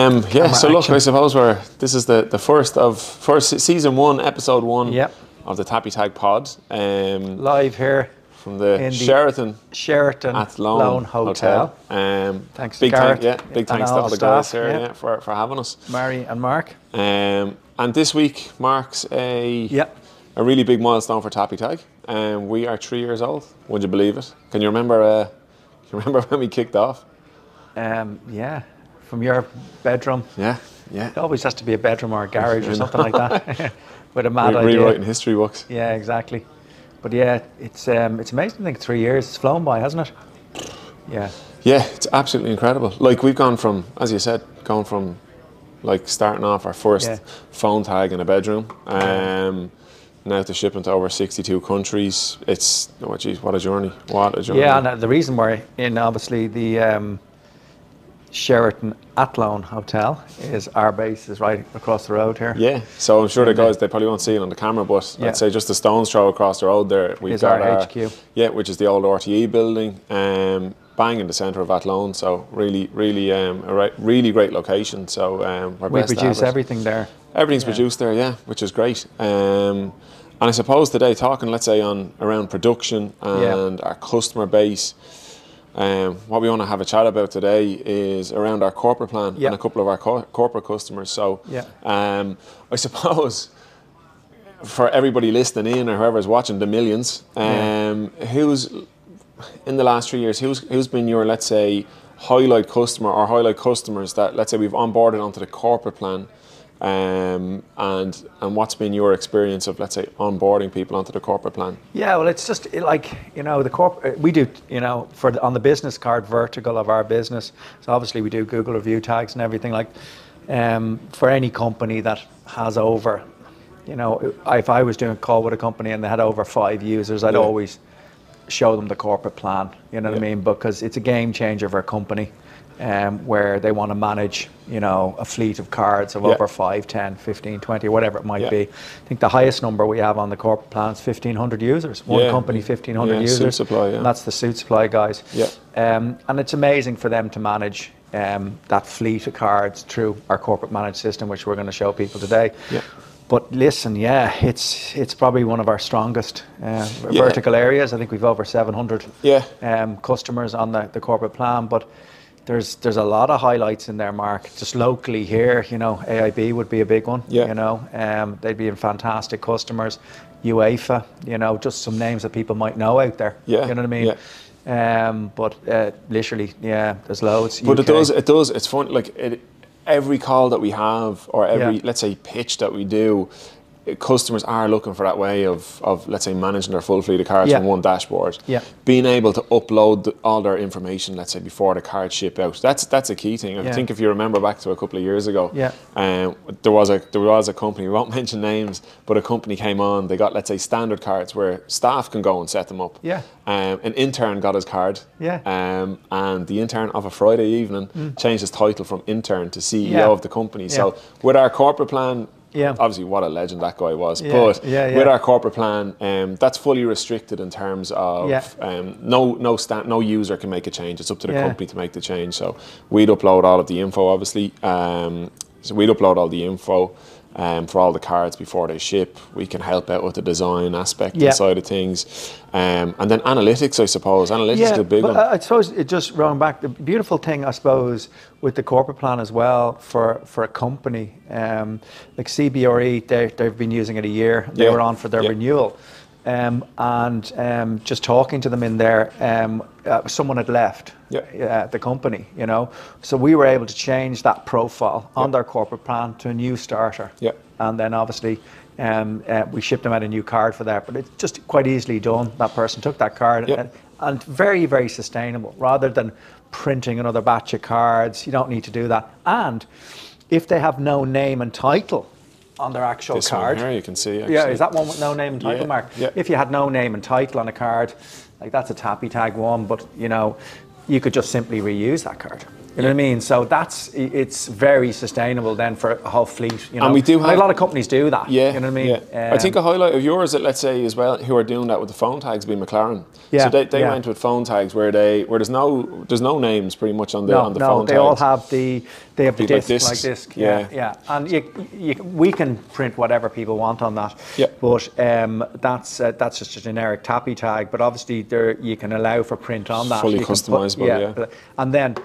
Um, yeah, so look. I suppose we're this is the, the first of first season one, episode one Yep. of the TAPiTAG Pod. Um, Live here, from the, In the Sheraton Sheraton Athlone, Lone Hotel. Um, Thanks big thank, yeah, big thanks to all the guys here yeah. yeah, for, for having us. Mary and Mark. Um, and this week marks a Yep. a really big milestone for TAPiTAG. Um, we are three years old. Would you believe it? Can you remember? Uh, can you remember when we kicked off? Um, yeah, from your bedroom. Yeah, yeah. It always has to be a bedroom or a garage or something like that. With a mad Re- idea. rewriting history books. Yeah, exactly. But yeah, it's um, it's amazing. I think three years. It's flown by, hasn't it? Yeah. Yeah, it's absolutely incredible. Like we've gone from, as you said, gone from like starting off our first Yeah. phone tag in a bedroom, um, now to shipping to over sixty-two countries. It's oh geez, what a journey! What a journey! Yeah, and uh, the reason we're in obviously the um, Sheraton Athlone Hotel is our base is right across the road here. Yeah, so I'm sure the guys they probably won't see it on the camera, but Yeah. I'd say just a stone's throw across the road there we've Is got our HQ. Yeah, which is the old RTE building, um, bang in the centre of Athlone. So really, really, um, a right, really great location. So um, we're We blessed produce everything there. Everything's Yeah. produced there, yeah, which is great. Um, and I suppose today, talking, let's say, on around production and our customer base, um, what we want to have a chat about today is around our corporate plan Yeah. and a couple of our co- corporate customers. So, Yeah. um, I suppose for everybody listening in or whoever's watching, the millions, um, who's in the last three years, who's who's been your let's say highlight customer or highlight customers that let's say we've onboarded onto the corporate plan, um, and and what's been your experience of let's say onboarding people onto the corporate plan? Yeah, well, it's just like you know the corp. We do you know for the, on the business card vertical of our business. So obviously we do Google review tags and everything like. Um, for any company that has over, you know, if I was doing a call with a company and they had over five users, I'd Yeah. always show them the corporate plan. You know what I mean? Because it's a game changer for a company. Um, where they want to manage, you know, a fleet of cards of Yeah. over 5, 10, 15, 20, whatever it might Yeah. be. I think the highest number we have on the corporate plan is 1,500 users. One Yeah. company, 1,500 Yeah, Suit users. Supply, yeah. And that's the Suitsupply guys. Yeah. Um, and it's amazing for them to manage um, that fleet of cards through our corporate managed system, which we're going to show people today. Yeah. But listen, yeah, it's it's probably one of our strongest uh, vertical areas. I think we've over 700 Yeah. um, customers on the, the corporate plan, but there's there's a lot of highlights in there, Mark. Just locally here, you know, AIB would be a big one. Yeah. You know, um, they'd be in fantastic customers. UEFA, you know, just some names that people might know out there. Yeah, You know what I mean? Um, but uh, literally, yeah, there's loads. But it does, it does. It's fun. Like it, every call that we have, or every Yeah. let's say pitch that we do, customers are looking for that way of, of let's say managing their full fleet of cars Yeah. from one dashboard. Yeah. Being able to upload the- all their information, let's say before the cards ship out. That's that's a key thing. I Yeah. think if you remember back to a couple of years ago, Yeah. um, there was a there was a company. We won't mention names, but a company came on. They got let's say standard cards where staff can go and set them up. Yeah. Um, an intern got his card. Yeah. Um, and the intern of a Friday evening changed his title from intern to CEO Mm. Yeah. of the company. Yeah. So with our corporate plan, Yeah. obviously what a legend that guy was. Yeah, But yeah, yeah. with our corporate plan, um, that's fully restricted in terms of um, no no no user can make a change. It's up to the company to make the change. So we'd upload all of the info, obviously. Um, so we'd upload all the info. Um, for all the cards before they ship, we can help out with the design aspect Yeah. side of things, um, and then analytics. I suppose analytics is a big one. I suppose it just rolling back. The beautiful thing, I suppose, with the corporate plan as well for for a company um, like CBRE, they they've been using it a year. They Yeah. were on for their Yeah. renewal, um, and um, just talking to them in there, um, uh, someone had left. Yeah. uh, the company, you know, so we were able to change that profile on their corporate plan to a new starter. Yeah. And then obviously um, uh, we shipped them out a new card for that, but it's just quite easily done. That person took that card Yeah. and, and very, very sustainable rather than printing another batch of cards. You don't need to do that. And if they have no name and title on their actual this card, one here you can see. yeah, is that one with no name and title, Yeah, Mark? yeah. If you had no name and title on a card, like that's a TAPiTAG one, but you know, you could just simply reuse that card. You know what I mean? So that's it's very sustainable then for a whole fleet. You know, and we do have a lot of companies do that. Yeah, you know what I mean. Yeah. I think Um, a highlight of yours, that let's say as well, who are doing that with the phone tags, be McLaren. Yeah, So they, they yeah. went with phone tags where they where there's no there's no names pretty much on the no, on the no, phone they tags. all have the they have the like disc like, discs. disc. Yeah, Yeah. yeah. And you, you, we can print whatever people want on that. Yeah. But um, that's uh, that's just a generic TAPiTAG. But obviously there you can allow for print on that. Fully put- customizable, yeah. but- And then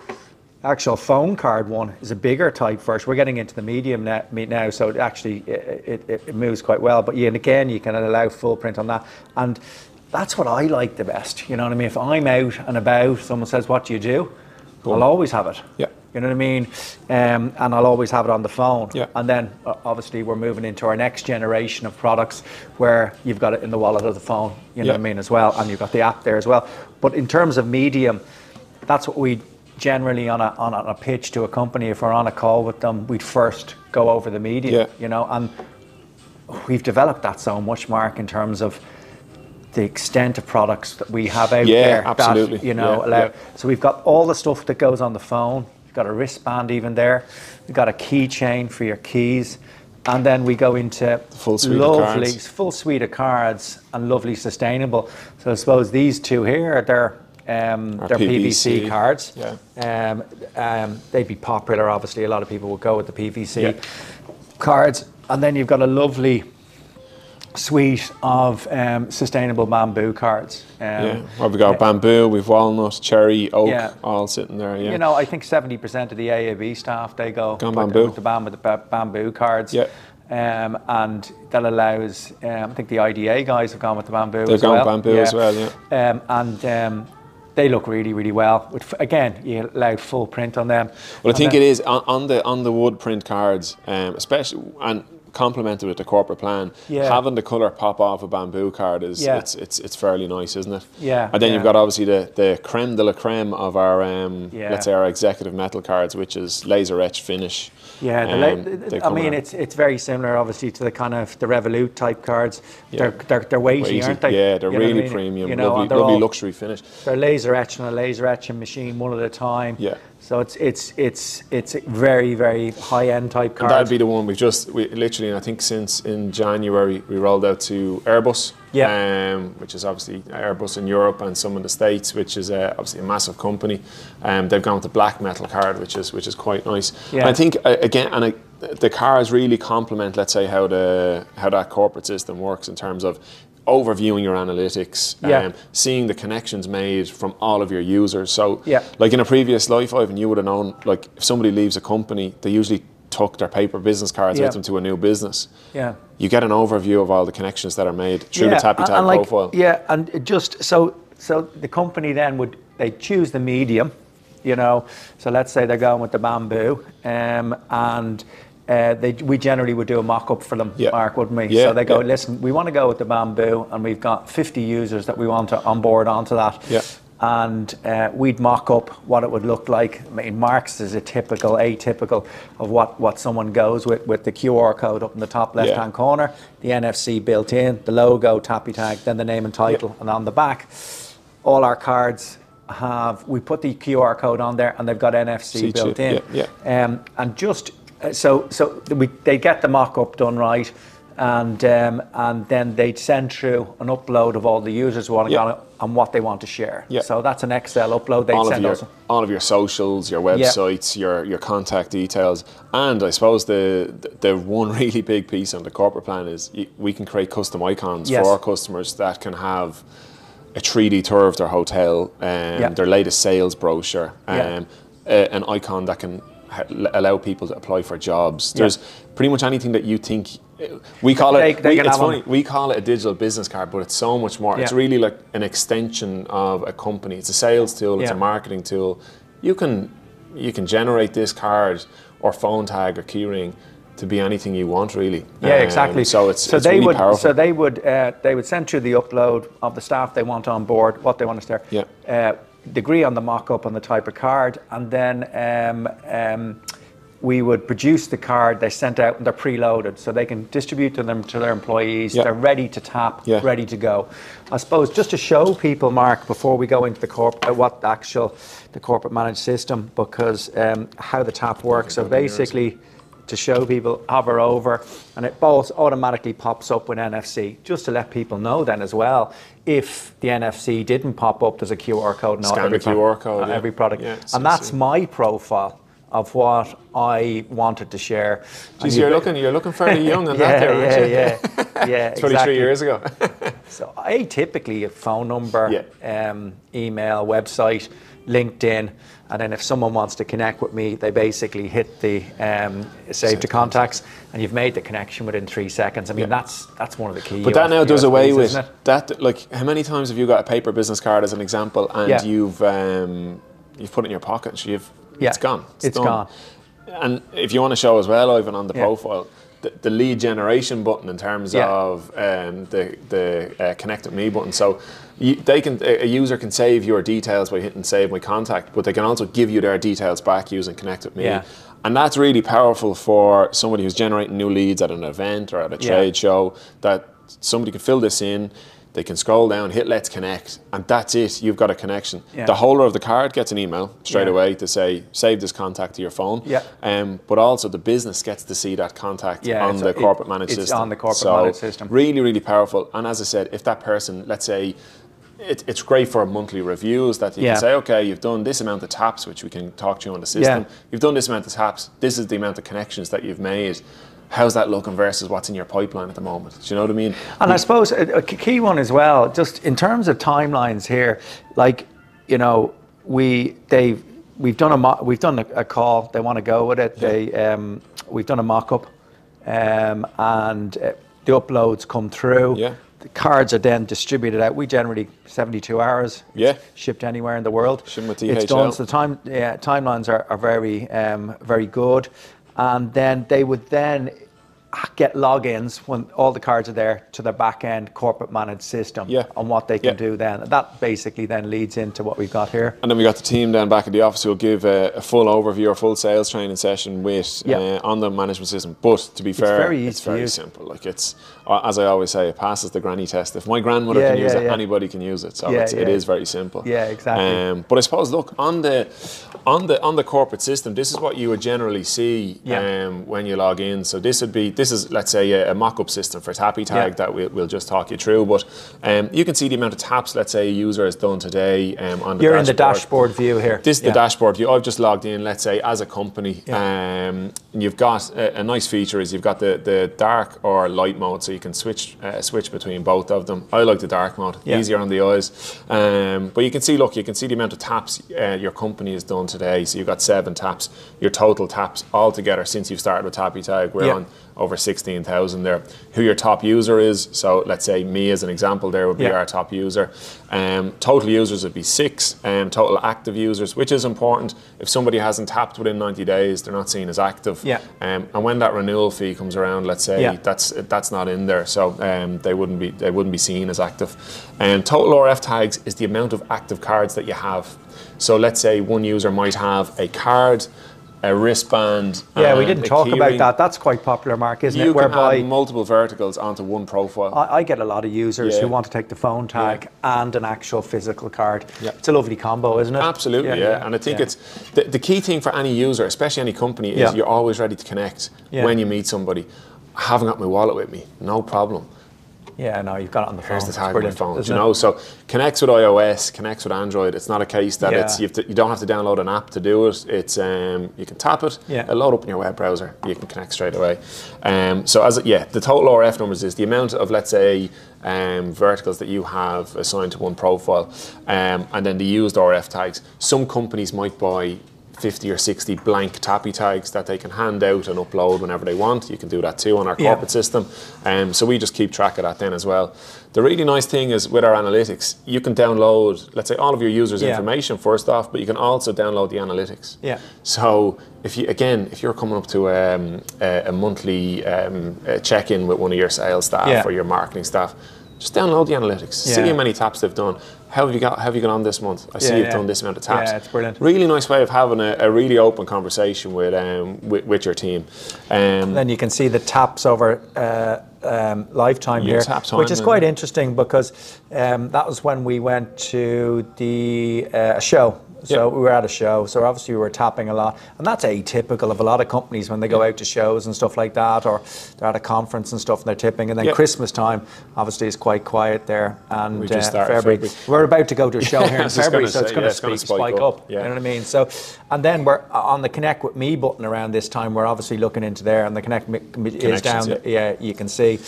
actual phone card one is a bigger type first. We're getting into the medium now, so it actually it, it, it moves quite well. But yeah, and again, you can allow full print on that. And that's what I like the best. You know what I mean? If I'm out and about, someone says, "What do you do?" I'll always have it. Yeah. You know what I mean? Um, and I'll always have it on the phone. Yeah. And then uh, obviously we're moving into our next generation of products where you've got it in the wallet of the phone. You know Yeah. what I mean as well, and you've got the app there as well. But in terms of medium, that's what we generally on a on a, pitch to a company. If we're on a call with them, we'd first go over the media, Yeah. You know, and we've developed that so much, Mark, in terms of the extent of products that we have out Yeah, there. absolutely. That, you know, Yeah, allow. So we've got all the stuff that goes on the phone. We've got a wristband even there. We've got a keychain for your keys. And then we go into full suite lovely, full suite of cards and lovely sustainable. So I suppose these two here, they're um, they're PVC, PVC, cards. yeah. Um, um, they'd be popular. Obviously, a lot of people would go with the PVC Yeah. cards. And then you've got a lovely suite of um, sustainable bamboo cards. Um, Yeah. Well, we've got bamboo, we've walnut, cherry, oak, Yeah. all sitting there. Yeah. You know, I think 70% of the AIB staff, they go Gone with the- bamboo. with the, bam- with the bamboo cards. Yeah. Um, and that allows, um, I think the IDA guys have gone with the bamboo They've as gone well. bamboo as well, yeah. Um, and um, they look really, really well. With, again, you allowed full print on them. Well, I think it is on, on the on the wood print cards, um, especially and complemented with the corporate plan. Yeah. Having the colour pop off a bamboo card is Yeah. it's, it's it's fairly nice, isn't it? Yeah, And then you've got obviously the, the creme de la creme of our um, Yeah. let's say our executive metal cards, which is laser etched finish. Yeah, the Um, I mean, out. it's it's very similar, obviously, to the kind of the Revolut type cards. Yeah. They're, they're they're weighty, Weighty. aren't they? Yeah, they're You what I really mean? premium, You know, lovely, they're lovely all- luxury finish. They're laser etched on a laser etching machine, one at a time. Yeah. So it's it's it's it's very very high end type And card. that'd be the one we've just we literally, I think since in January we rolled out to Airbus, Yeah. um, which is obviously Airbus in Europe and some in the States, which is uh, obviously a massive company. Um, they've gone with the black metal card, which is which is quite nice. Yeah. And I think uh, again, and I, the cars really complement, let's say, how the how that corporate system works in terms of overviewing your analytics, um, Yeah. seeing the connections made from all of your users. So, Yeah. like in a previous life, Ivan, you would have known, like if somebody leaves a company, they usually took their paper business cards Yeah. with them to a new business. yeah. You get an overview of all the connections that are made through yeah, the Tappy and like, profile. Yeah, and just so so the company then would they choose the medium, you know. So let's say they're going with the bamboo, um, and uh, they we generally would do a mock up for them, Yeah. Mark, wouldn't we? Yeah, so they go, yeah. listen, we want to go with the bamboo, and we've got 50 users that we want to onboard onto that. Yeah. And uh, we'd mock up what it would look like. I mean, Mark's is a typical, atypical of what, what someone goes with, with the QR code up in the top left hand corner, the NFC built in, the logo, TAPiTAG, then the name and title, and on the back, all our cards have we put the QR code on there, and they've got NFC See, built chip, in. yeah, Um, and just uh, so so we they get the mock up done right. And um, and then they'd send through an upload of all the users who want to Yeah. on it and what they want to share. Yeah. So that's an Excel upload. Of send your us. all of your socials, your websites, your your contact details, and I suppose the the one really big piece on the corporate plan is we can create custom icons Yes. for our customers that can have a 3D tour of their hotel, um, Yeah. their latest sales brochure, um, a- an icon that can allow people to apply for jobs. There's pretty much anything that you think. We call it. They- they we, it's funny. them. We call it a digital business card, but it's so much more. It's really like an extension of a company. It's a sales tool. It's Yeah. a marketing tool. You can you can generate this card or phone tag or keyring to be anything you want, really. Yeah, Um, exactly. So it's, so it's they really would powerful. so they would uh, they would send through the upload of the staff they want on board, what they want to start. Yeah. Uh, degree on the mock up on the type of card, and then um, um, we would produce the card. They sent out and they're preloaded, so they can distribute to them to their employees. Yeah. They're ready to tap, Yeah. ready to go. I suppose just to show people, Mark, before we go into the corp, uh, what the actual the corporate managed system, because um, how the tap works. So basically, to show people, hover over, and it both automatically pops up with NFC. Just to let people know then as well, if the NFC didn't pop up, there's a QR code. Scan every QR code, on yeah. every product, and that's my profile of what I wanted to share. Geez, you you're looking, you're looking fairly young on yeah, that there, aren't you? yeah, yeah, yeah. 23 exactly. years ago. So I typically a phone number, Yeah. um, email, website, LinkedIn, and then if someone wants to connect with me, they basically hit the um, save to contacts, and you've made the connection within three seconds. I mean, Yeah. that's that's one of the key. But that now does USPs, away with that. Like, how many times have you got a paper business card as an example, and Yeah. you've um, you've put it in your pocket, and you've Yeah, it's gone. it's done. gone. And if you want to show as well, Ivan, on the Yeah. profile, the, the lead generation button in terms Yeah. of um, the the uh, connect with me button. So you, they can a user can save your details by hitting save my contact, but they can also give you their details back using connect with me. Yeah. And that's really powerful for somebody who's generating new leads at an event or at a trade show. That somebody can fill this in, they can scroll down, hit Let's Connect, and that's it. You've got a connection. Yeah. The holder of the card gets an email straight Yeah. away to say save this contact to your phone. Yeah. Um, but also the business gets to see that contact Yeah, on the it- corporate managed it's system. on the corporate so managed system. Really, really powerful. And as I said, if that person, let's say. It, it's great for monthly reviews that you Yeah. can say, okay, you've done this amount of taps, which we can talk to you on the system. Yeah. You've done this amount of taps. This is the amount of connections that you've made. How's that looking versus what's in your pipeline at the moment? Do you know what I mean? And I suppose a, a key one as well, just in terms of timelines here, like you know, we they we've done a mo- we've done a, a call. They want to go with it. They um, we've done a mock up, um, and uh, the uploads come through. Yeah. The cards are then distributed out. We generally 72 hours. Yeah. Shipped anywhere in the world. Shipping with It's DHL. done. So the time yeah, timelines are, are very um, very good, and then they would then get logins when all the cards are there to the back end corporate managed system Yeah. on what they can Yeah. do then. That basically then leads into what we've got here. And then we got the team down back at the office who'll give a, a full overview or full sales training session with Yeah. uh, on the management system. But to be fair, it's very easy it's very simple. Like it's uh, as I always say, it passes the granny test. If my grandmother can use it, anybody can use it. So it's, yeah. is very simple. Yeah, exactly. Um, but I suppose look on the on the on the corporate system, this is what you would generally see um, when you log in. So this would be this is let's say a, a mock-up system for TAPiTAG Yeah. that we'll, we'll just talk you through. But um, you can see the amount of taps let's say a user has done today um, on the You're in the dashboard. dashboard view here. This is Yeah. the dashboard view. I've just logged in, let's say, as a company. Um, and you've got a, a nice feature is you've got the, the dark or light mode, so you can switch uh, switch between both of them. I like the dark mode, Yeah. easier on the eyes. Um, but you can see, look, you can see the amount of taps uh, your company has done today. So you've got seven taps. Your total taps altogether since you've started with TAPiTAG, we're Yeah. on over 16,000 there. Who your top user is, so let's say me as an example there would be Yeah. our top user. Um, total users would be six, um, total active users, which is important. If somebody hasn't tapped within 90 days, they're not seen as active. Yeah. Um, and when that renewal fee comes around, let's say Yeah. that's that's not in there, so um, they wouldn't be they wouldn't be seen as active. And total RF tags is the amount of active cards that you have. So let's say one user might have a card, a wristband. Yeah, we um, didn't a talk about that. That's quite popular, Mark, isn't You it? Whereby multiple verticals onto one profile. I, I get a lot of users Yeah. who want to take the phone tag and an actual physical card. Yeah. It's a lovely combo, isn't it? Absolutely, yeah. And I think yeah. it's the, the key thing for any user, especially any company, is Yeah. you're always ready to connect Yeah. when you meet somebody. I haven't got my wallet with me, no problem. Yeah, no, you've got it on the phone. Here's the It's tag on phone. You it? know, so connects with iOS, connects with Android. It's not a case that Yeah. it's you, have to, you don't have to download an app to do it. It's um, you can tap it, Yeah. it'll load up in your web browser. You can connect straight away. Um, so as yeah, the total RF numbers is the amount of let's say um, verticals that you have assigned to one profile, um, and then the used RF tags. Some companies might buy 50 or 60 blank TAPiTAGs that they can hand out and upload whenever they want. You can do that too on our Yeah. corporate system. Um, so we just keep track of that then as well. The really nice thing is with our analytics, you can download, let's say, all of your users' Yeah. information first off, but you can also download the analytics. Yeah. So if you again, if you're coming up to um, a, a monthly um, check-in with one of your sales staff Yeah. or your marketing staff, Just download the analytics. See how many taps they've done. How have you got? How have you got on this month? I see Yeah, you've yeah. done this amount of taps. Yeah, it's brilliant. Really nice way of having a, a really open conversation with um, with, with your team. Um, Then you can see the taps over uh, um, lifetime here, time, which is quite interesting because um, that was when we went to the uh, show. So Yeah. we were at a show, so obviously we were tapping a lot, and that's atypical of a lot of companies when they go out to shows and stuff like that, or they're at a conference and stuff and they're tipping. And then Yeah. Christmas time, obviously, is quite quiet there. And we just uh, February. February. we're about to go to a show here in February, so it's going yeah, to spike, spike spike up, up. yeah. You know what I mean? So, and then we're on the Connect with Me button around this time. We're obviously looking into there, and the Connect Me- is down. yeah. Yeah, you can see.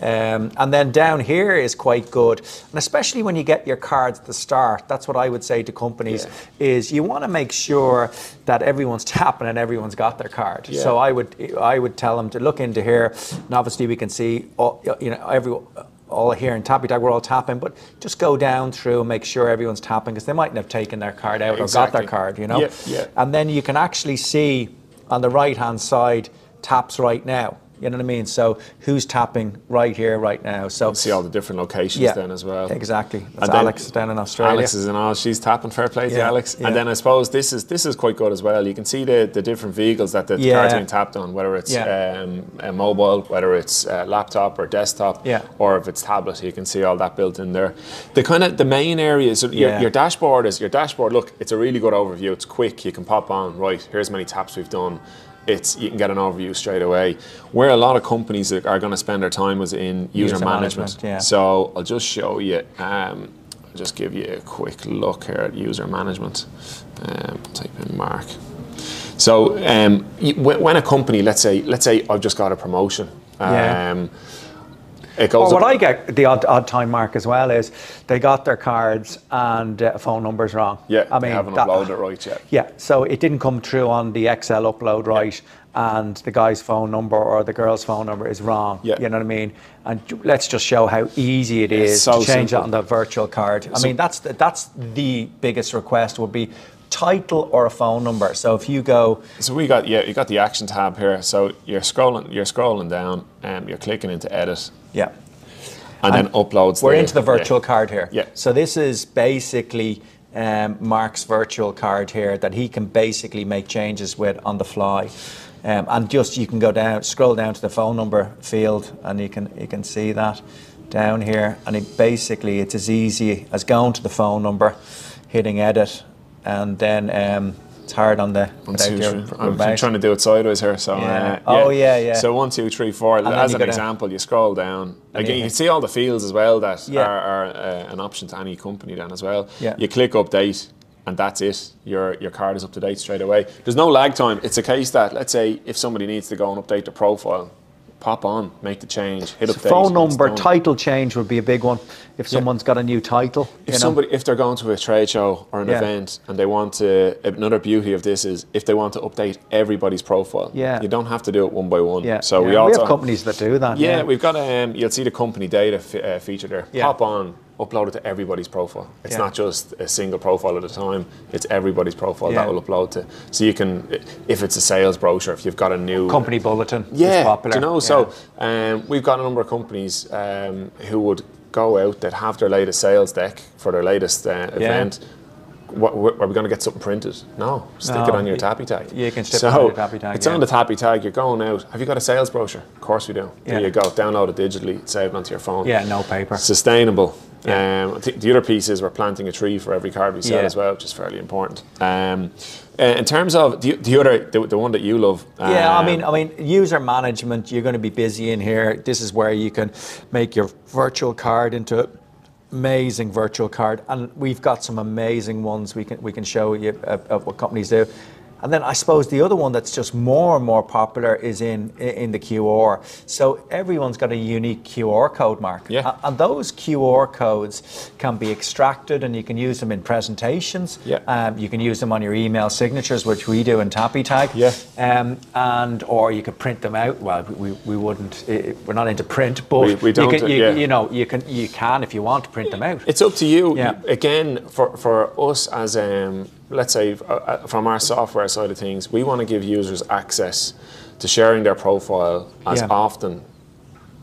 Um, and then down here is quite good, and especially when you get your cards at the start. That's what I would say to companies: is you want to make sure that everyone's tapping and everyone's got their card. Yeah. So I would I would tell them to look into here, and obviously we can see all, you know every. All here in TAPiTAG, we're all tapping, but just go down through and make sure everyone's tapping because they mightn't have taken their card out or got their card, you know. Yeah, yeah. And then you can actually see on the right hand side taps right now. You know what I mean? So who's tapping right here, right now? So see all the different locations yeah, then as well. Exactly. That's And then Alex down in Australia. Alex is in all. She's tapping. Fair play to Alex. yeah. And then I suppose this is this is quite good as well. You can see the, the different vehicles that the Yeah. cards are being tapped on, whether it's Yeah. um, a mobile, whether it's uh laptop or desktop, Yeah. or if it's tablet. You can see all that built in there. The kind of the main areas. Your, Yeah. your dashboard is your dashboard. Look, it's a really good overview. It's quick. You can pop on. Right, here's many taps we've done. It's you can get an overview straight away. Where a lot of companies are, going to spend their time was in user, User management. management, yeah. So I'll just show you. Um, I'll just give you a quick look here at user management. Um, type in Mark. So um, when when a company, let's say, let's say I've just got a promotion. Yeah. It goes. Or what up- I get the odd, odd time mark as well is they got their cards and uh, phone numbers wrong. yeah, I they mean haven't that- uploaded it right yet. Yeah, so it didn't come through on the Excel upload right, and the guy's phone number or the girl's phone number is wrong. Yeah. You know what I mean? And let's just show how easy it is so to change simple. that on the virtual card. I So- mean, that's the, that's the biggest request would be title or a phone number. So if you go, So we got yeah, you got the action tab here. So you're scrolling, you're scrolling down, and you're clicking into edit, yeah, and, then uploads. We're into the yeah. virtual card here. Yeah. So this is basically um, Mark's virtual card here that he can basically make changes with on the fly. Um, and just you can go down, scroll down to the phone number field, and you can you can see that down here. And it basically it's as easy as going to the phone number, hitting edit, and then um, it's hard on the One, without two, your three. I'm trying to do it sideways here. So Yeah. uh, Oh, yeah, yeah. So one, two, three, four. then As an example, you scroll down. Again, you you can see all the fields as well that Yeah. are, are uh, an option to any company then as well. Yeah. You click update. And that's it. Your your card is up to date straight away. There's no lag time. It's a case that let's say if somebody needs to go and update their profile, pop on, make the change, hit So update. phone number, title change would be a big one. If someone's got a new title, If know. somebody, if they're going to a trade show or an Yeah. event and they want to, another beauty of this is if they want to update everybody's profile, Yeah. you don't have to do it one by one. yeah, So yeah. we also have companies that do that. yeah, we've got um, you'll see the company data f- uh, feature there. Yeah. Pop on, upload it to everybody's profile. It's Yeah. not just a single profile at a time. It's everybody's profile Yeah. that will upload to. So you can, if it's a sales brochure, if you've got a new company bulletin yeah, is popular. do you know? Yeah. So um, we've got a number of companies um, who would go out that have their latest sales deck for their latest uh, event. What, are we going to get something printed? No, stick No, it on your TAPiTAG. Yeah, you can stick it on your TAPiTAG, It's yeah. on the TAPiTAG. You're going out. Have you got a sales brochure? Of course we do. There Yeah. you go. Download it digitally. Save it onto your phone. yeah, no paper. Sustainable. Um, think the other piece is we're planting a tree for every card we sell Yeah. as well, which is fairly important. Um, uh, in terms of the, the other, the, the one that you love. Yeah, I um, mean, I mean, user management. You're going to be busy in here. This is where you can make your virtual card into amazing virtual card, and we've got some amazing ones we can we can show you uh, of what companies do. And then I suppose the other one that's just more and more popular is in in the QR. So everyone's got a unique QR code mark. Yeah. And those QR codes can be extracted and you can use them in presentations. Yeah. Um, you can use them on your email signatures, which we do in TAPiTAG. Yeah. Um, and or you could print them out. Well, we, we wouldn't. We're not into print, but We- we don't, you, can, you, yeah. you know you can you can if you want to print them out. It's up to you. Yeah. Again, for, for us as um, let's say uh, uh, from our software side of things, we want to give users access to sharing their profile as Yeah. often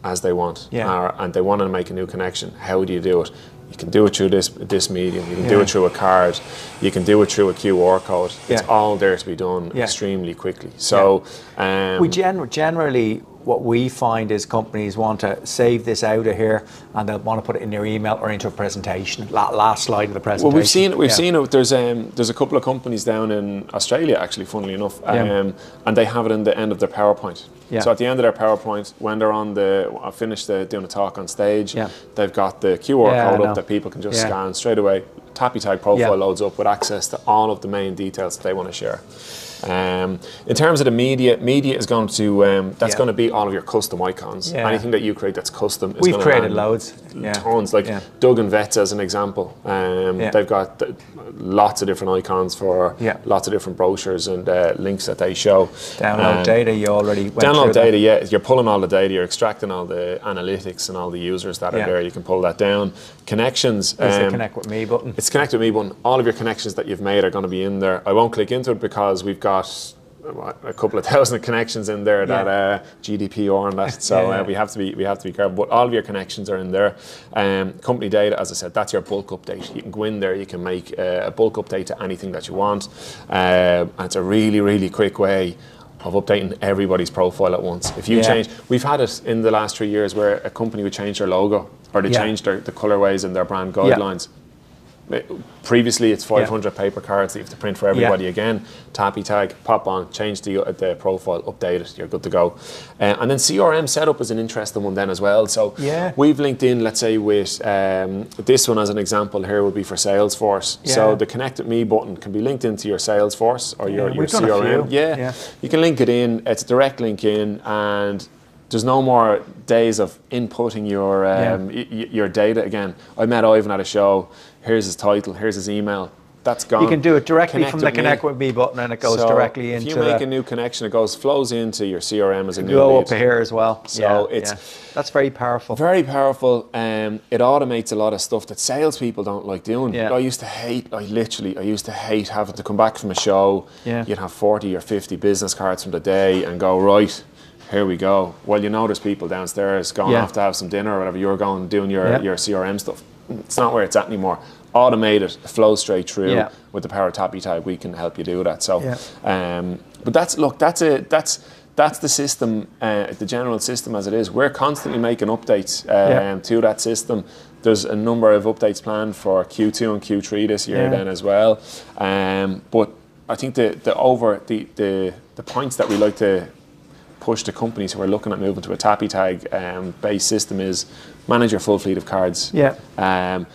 as they want, Yeah. or- and they want to make a new connection. How do you do it? You can do it through this this medium. You can do it through a card. You can do it through a QR code. It's all there to be done Yeah. extremely quickly. So, um, We gen- generally, what we find is companies want to save this out of here and they'll want to put it in their email or into a presentation. Last slide of the presentation. Well, we've seen we've Yeah. seen it. There's um, there's a couple of companies down in Australia actually, funnily enough, um, Yeah. and they have it in the end of their PowerPoint. Yeah. So at the end of their PowerPoint, when they're on the uh, finished the, doing a talk on stage, Yeah. they've got the QR Yeah, code up that people can just scan straight away. TAPiTAG profile loads up with access to all of the main details that they want to share. Um, in terms of the media, media is going to um, that's Yeah. going to be all of your custom icons. Yeah. Anything that you create that's custom. Is We've created land loads. Yeah. Tons. Like Yeah. Doug and Vets as an example. Um, Yeah. They've got th- lots of different icons for Yeah. lots of different brochures and uh, links that they show. Download Um, data, you already Download through that. data, yeah. You're pulling all the data, you're extracting all the analytics and all the users that are there. You can pull that down. Connections. The um, connect with me button. it's connected with me button. All of your connections that you've made are going to be in there. I won't click into it because we've got a couple of thousand connections in there that Yeah. uh, GDPR and that. So Yeah, yeah. Uh, we have to be we have to be careful. But all of your connections are in there. Um, company data, as I said, that's your bulk update. You can go in there. You can make uh, a bulk update to anything that you want, um, and it's a really really quick way. Of updating everybody's profile at once. If you Yeah. change, we've had it in the last three years where a company would change their logo or they Yeah. change their the colorways and their brand Yeah. Previously, it's 500 paper cards that you have to print for everybody again. TAPiTAG, pop on, change the, uh, the profile, update it, you're good to go. Uh, and then CRM setup is an interesting one then as well. So Yeah. we've linked in, let's say, with um, this one as an example here would be for Salesforce. So the Connect with Me button can be linked into your Salesforce or your, Yeah, your we've done a CRM. Yeah. Yeah. you can link it in. It's a direct link in, and there's no more days of inputting your um, y- y- your data again. I met Ivan at a show. Here's his title. Here's his email. That's gone. You can do it directly from the me. Connect with Me button and it goes So directly into. if you make a new connection, it goes flows into your CRM as a new go lead. up here as well. So yeah, it's- yeah. That's very powerful. Very powerful. Um, it automates a lot of stuff that salespeople don't like doing. Yeah. I used to hate. I literally. I used to hate having to come back from a show. Yeah. You'd have forty or fifty business cards from the day and go right. Here we go. Well, you know, there's people downstairs going Yeah. off to have some dinner or whatever. You're going doing your Yeah. your CRM stuff. It's not where it's at anymore. Automated, flow straight through. Yeah. With the power of TAPiTAG, we can help you do that. So, um, but that's look. That's a that's. That's the system, uh, the general system as it is. We're constantly making updates um, to that system. There's a number of updates planned for Q2 and Q3 this year then as well. Um, but I think the, the over the, the the points that we like to push to companies who are looking at moving to a TAPiTAG um, based system is manage your full fleet of cards. Yeah. Um,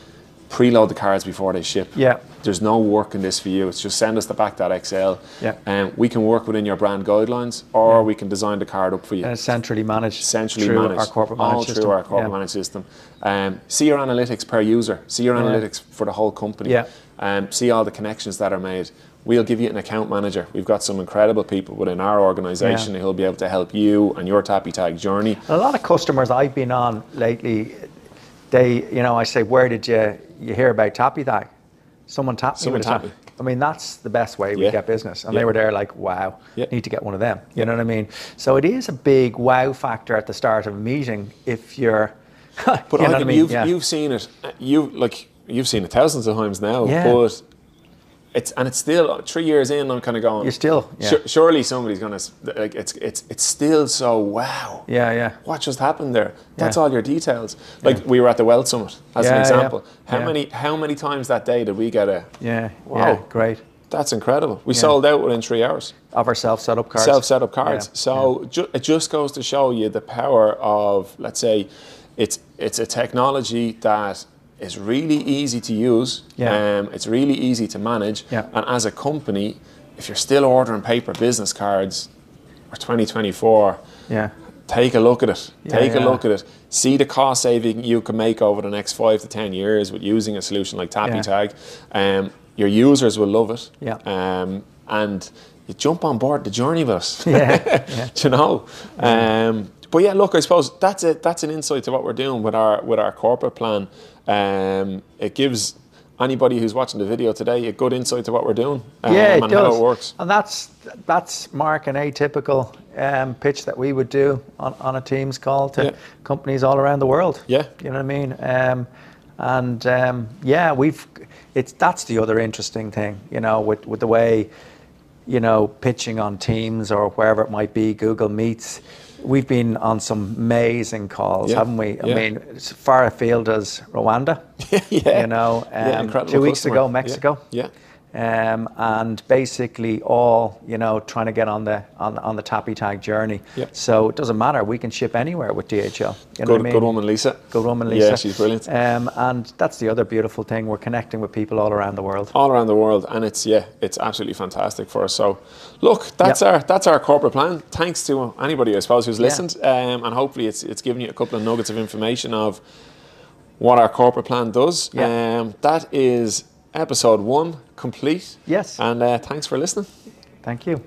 preload the cards before they ship. Yeah. There's no work in this for you. It's just send us the back.xl. Yeah. And we can work within your brand guidelines or we can design the card up for you And it's centrally managed centrally through managed, our corporate all managed through system. our corporate Yeah. managed system. Um, see your analytics per user. See your Yeah. analytics for the whole company. Yeah. Um, see all the connections that are made. We'll give you an account manager. We've got some incredible people within our organisation Yeah. who'll be able to help you and your TAPiTAG journey. A lot of customers I've been on lately, they, you know, I say, where did you you hear about TAPiTAG? Someone tapped Someone me a tapped me. I mean, that's the best way we Yeah. get business. And Yeah. they were there like, wow, Yeah. need to get one of them. You know what I mean? So it is a big wow factor at the start of a meeting if you're, But you know I, mean? you've, Yeah. you've seen it. uh, You like you've seen it thousands of times now. Yeah. But it's and it's still three years in. I'm kind of going. You're still, yeah. "Su- surely somebody's gonna like it's it's it's still so wow. yeah, yeah. what just happened there? That's Yeah. all your details. Like we were at the Wealth Summit as Yeah, an yeah, example. How yeah. many how many times that day did we get a Yeah, Wow. yeah, great. that's incredible. We sold out within three hours. Of our self set up cards. Self set up cards. Yeah, So ju- it just goes to show you the power of let's say it's it's a technology that is really easy to use. Yeah. Um, it's really easy to manage. Yeah. And as a company, if you're still ordering paper business cards for 2024, Yeah. take a look at it. Yeah, take a look at it. See the cost saving you can make over the next five to ten years with using a solution like Tappy Yeah. Tag. Um, your users will love it. Yeah. Um, and you jump on board the journey with us. Yeah, yeah. You know? Um, but yeah, look, I suppose that's it. That's an insight to what we're doing with our with our corporate plan. Um, it gives anybody who's watching the video today a good insight to what we're doing um, yeah, it and does. how it works. And that's that's Mark an atypical um, pitch that we would do on, on a Teams call to Yeah. companies all around the world. Yeah. you know what I mean. Um, and um, yeah, we've it's that's the other interesting thing, you know, with with the way you know pitching on Teams or wherever it might be, Google Meets. We've been on some amazing calls, Yeah, haven't we? I yeah. mean, as far afield as Rwanda. yeah. You know, um, incredible two weeks customer. ago, Yeah, Mexico. Yeah. Um, and basically all you know trying to get on the on, on the TAPiTAG journey. Yep. So it doesn't matter. We can ship anywhere with DHL. You know Good, I mean? good woman, Lisa. Good woman, Lisa. Yeah, she's brilliant. Um, and that's the other beautiful thing. We're connecting with people all around the world. all around the world, and it's yeah, it's absolutely fantastic for us. So, look, that's Yep. our that's our corporate plan. Thanks to anybody I suppose who's Yeah. listened, um, and hopefully it's it's given you a couple of nuggets of information of what our corporate plan does. Yeah. Um, that is episode one complete. Yes. and uh, thanks for listening. Thank you.